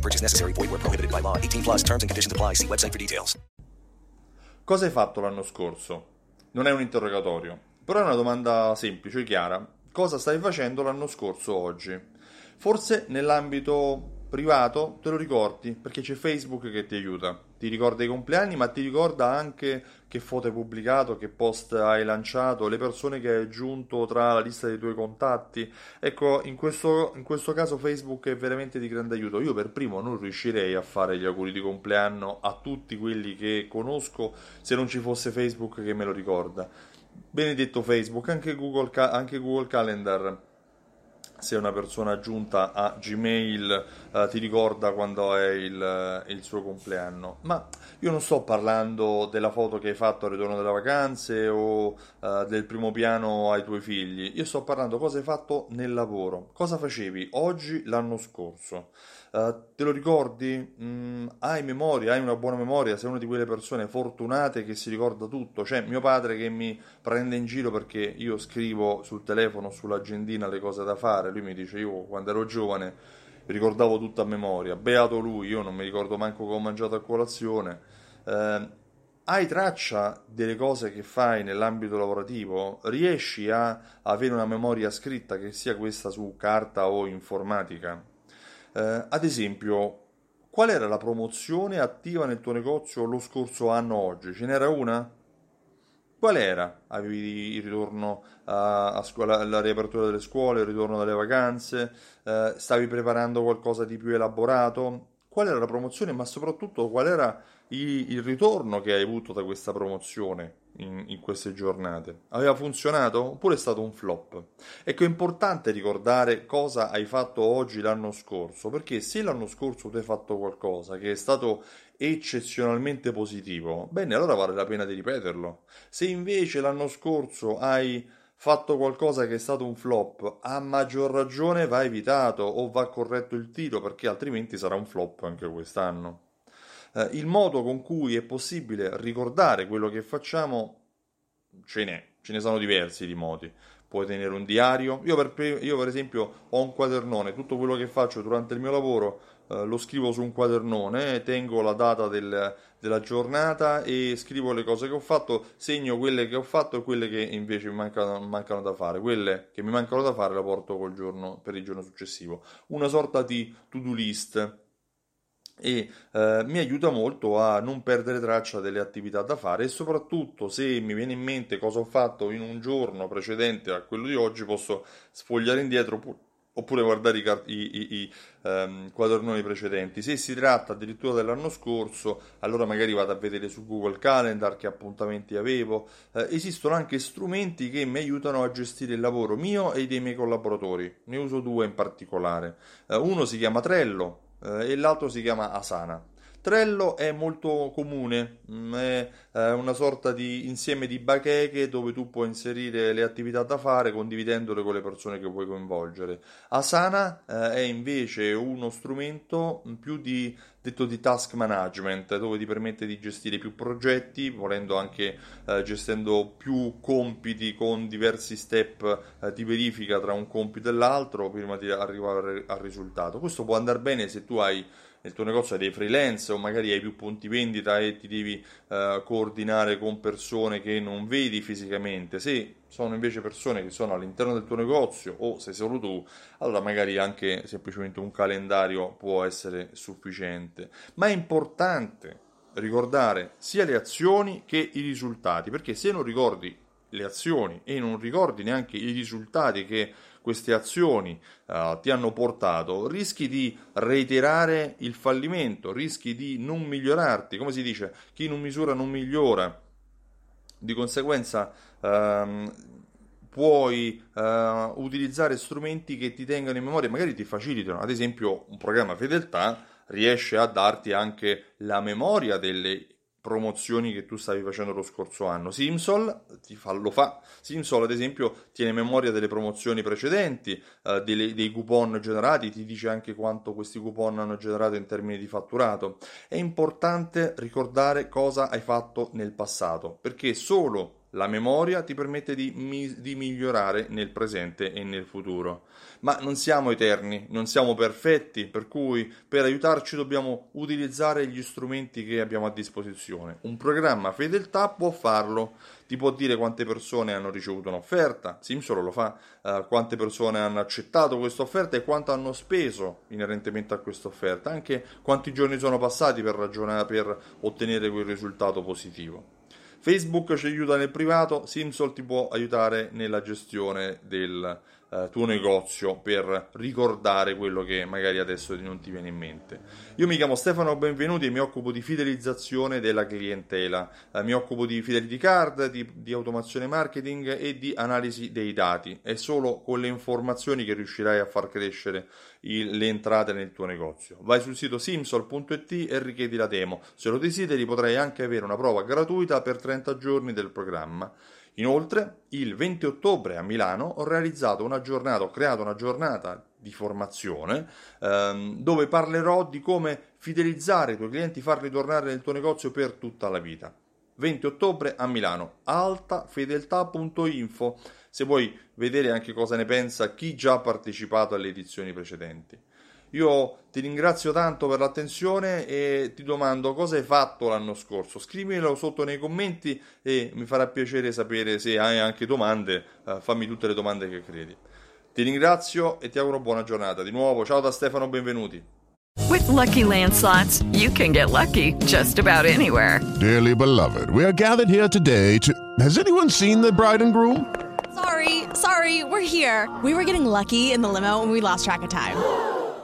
No purchase necessary. Void where prohibited by law. 18 plus terms and conditions apply. See website for details. Cosa hai fatto l'anno scorso? Non è un interrogatorio, però è una domanda semplice e chiara. Cosa stai facendo l'anno scorso oggi? Forse nell'ambito privato te lo ricordi perché c'è Facebook che ti aiuta. Ti ricorda i compleanni, ma ti ricorda anche che foto hai pubblicato, che post hai lanciato, le persone che hai aggiunto tra la lista dei tuoi contatti. Ecco, in questo, in questo caso Facebook è veramente di grande aiuto. Io per primo non riuscirei a fare gli auguri di compleanno a tutti quelli che conosco se non ci fosse Facebook che me lo ricorda. Benedetto Facebook, anche Google, anche Google Calendar se una persona aggiunta a Gmail eh, ti ricorda quando è il, il, suo compleanno. Ma io non sto parlando della foto che hai fatto al ritorno dalle vacanze o eh, del primo piano ai tuoi figli. Io sto parlando cosa hai fatto nel lavoro. Cosa facevi oggi, l'anno scorso. Uh, te lo ricordi? Mm, hai memoria, hai una buona memoria, sei una di quelle persone fortunate che si ricorda tutto. C'è mio padre che mi prende in giro perché io scrivo sul telefono, sull'agendina le cose da fare. Lui mi dice: Io quando ero giovane ricordavo tutto a memoria. Beato lui, io non mi ricordo manco che ho mangiato a colazione. Uh, hai traccia delle cose che fai nell'ambito lavorativo? Riesci a avere una memoria scritta che sia questa su carta o informatica? Eh, ad esempio, qual era la promozione attiva nel tuo negozio lo scorso anno oggi? Ce n'era una? Qual era? Avevi il ritorno a, a scuola, la riapertura delle scuole, il ritorno dalle vacanze? Eh, stavi preparando qualcosa di più elaborato? Qual era la promozione, ma soprattutto qual era il, il ritorno che hai avuto da questa promozione? in, in, queste giornate? Aveva funzionato oppure è stato un flop? Ecco, è importante ricordare cosa hai fatto oggi l'anno scorso, perché se l'anno scorso tu hai fatto qualcosa che è stato eccezionalmente positivo, bene, allora vale la pena di ripeterlo. Se invece l'anno scorso hai fatto qualcosa che è stato un flop, a maggior ragione va evitato o va corretto il tiro, perché altrimenti sarà un flop anche quest'anno eh, il modo con cui è possibile ricordare quello che facciamo ce n'è, ce ne sono diversi di modi. Puoi tenere un diario. Io per, io per esempio ho un quadernone, tutto quello che faccio durante il mio lavoro eh, lo scrivo su un quadernone, tengo la data del, della giornata e scrivo le cose che ho fatto, segno quelle che ho fatto e quelle che invece mi mancano, mancano da fare. Quelle che mi mancano da fare le porto giorno, per il giorno successivo. Una sorta di to-do list e eh, mi aiuta molto a non perdere traccia delle attività da fare e soprattutto se mi viene in mente cosa ho fatto in un giorno precedente a quello di oggi posso sfogliare indietro oppure guardare i, i, i, um, quadernoni precedenti. Se si tratta addirittura dell'anno scorso, allora magari vado a vedere su Google Calendar che appuntamenti avevo. Eh, esistono anche strumenti che mi aiutano a gestire il lavoro mio e dei miei collaboratori. Ne uso due in particolare. Eh, uno si chiama Trello, eh, e l'altro si chiama Asana. Trello è molto comune, mm, è eh, una sorta di insieme di bacheche dove tu puoi inserire le attività da fare condividendole con le persone che vuoi coinvolgere. Asana eh, è invece uno strumento più di, detto di task management dove ti permette di gestire più progetti, volendo anche eh, gestendo più compiti con diversi step eh, di verifica tra un compito e l'altro prima di arrivare al risultato. Questo può andare bene se tu hai nel tuo negozio hai dei freelance o magari hai più punti vendita e ti devi eh, coordinare con persone che non vedi fisicamente. Se sono invece persone che sono all'interno del tuo negozio o sei solo tu, allora magari anche semplicemente un calendario può essere sufficiente. Ma è importante ricordare sia le azioni che i risultati, perché se non ricordi le azioni e non ricordi neanche i risultati che queste azioni uh, ti hanno portato, rischi di reiterare il fallimento, rischi di non migliorarti, come si dice, chi non misura non migliora. Di conseguenza uh, puoi uh, utilizzare strumenti che ti tengano in memoria, magari ti facilitano, ad esempio un programma fedeltà riesce a darti anche la memoria delle promozioni che tu stavi facendo lo scorso anno. Simsol fa, lo fa. Simsol, ad esempio, tiene memoria delle promozioni precedenti, eh, dei, dei coupon generati, ti dice anche quanto questi coupon hanno generato in termini di fatturato. È importante ricordare cosa hai fatto nel passato, perché solo la memoria ti permette di, mi- di, migliorare nel presente e nel futuro. Ma non siamo eterni, non siamo perfetti, per cui per aiutarci dobbiamo utilizzare gli strumenti che abbiamo a disposizione. Un programma fedeltà può farlo, ti può dire quante persone hanno ricevuto un'offerta, Simsolo lo fa, uh, quante persone hanno accettato questa offerta e quanto hanno speso inerentemente a questa offerta, anche quanti giorni sono passati per, ragionare, per ottenere quel risultato positivo. Facebook ci aiuta nel privato, Simsol ti può aiutare nella gestione del eh, tuo negozio per ricordare quello che magari adesso non ti viene in mente. Io mi chiamo Stefano Benvenuti e mi occupo di fidelizzazione della clientela, eh, mi occupo di fidelity card, di, di automazione marketing e di analisi dei dati. È solo con le informazioni che riuscirai a far crescere il, le entrate nel tuo negozio. Vai sul sito simsol.it e richiedi la demo. Se lo desideri potrai anche avere una prova gratuita per 30 giorni del programma. Inoltre, il 20 ottobre a Milano ho realizzato una giornata, ho creato una giornata di formazione ehm, dove parlerò di come fidelizzare i tuoi clienti, farli tornare nel tuo negozio per tutta la vita. 20 ottobre a Milano, altafedeltà.info se vuoi vedere anche cosa ne pensa chi già ha partecipato alle edizioni precedenti. Io ti ringrazio tanto per l'attenzione e ti domando cosa hai fatto l'anno scorso. Scrivimelo sotto nei commenti e mi farà piacere sapere se hai anche domande. Uh, fammi tutte le domande che credi. Ti ringrazio e ti auguro buona giornata. Di nuovo, ciao da Stefano, benvenuti. With lucky landslots, you can get lucky just about anywhere. Dearly beloved, we are gathered here today to. Has anyone seen the bride and groom? Sorry, sorry, we're here. We were getting lucky in the limo and we lost track of time.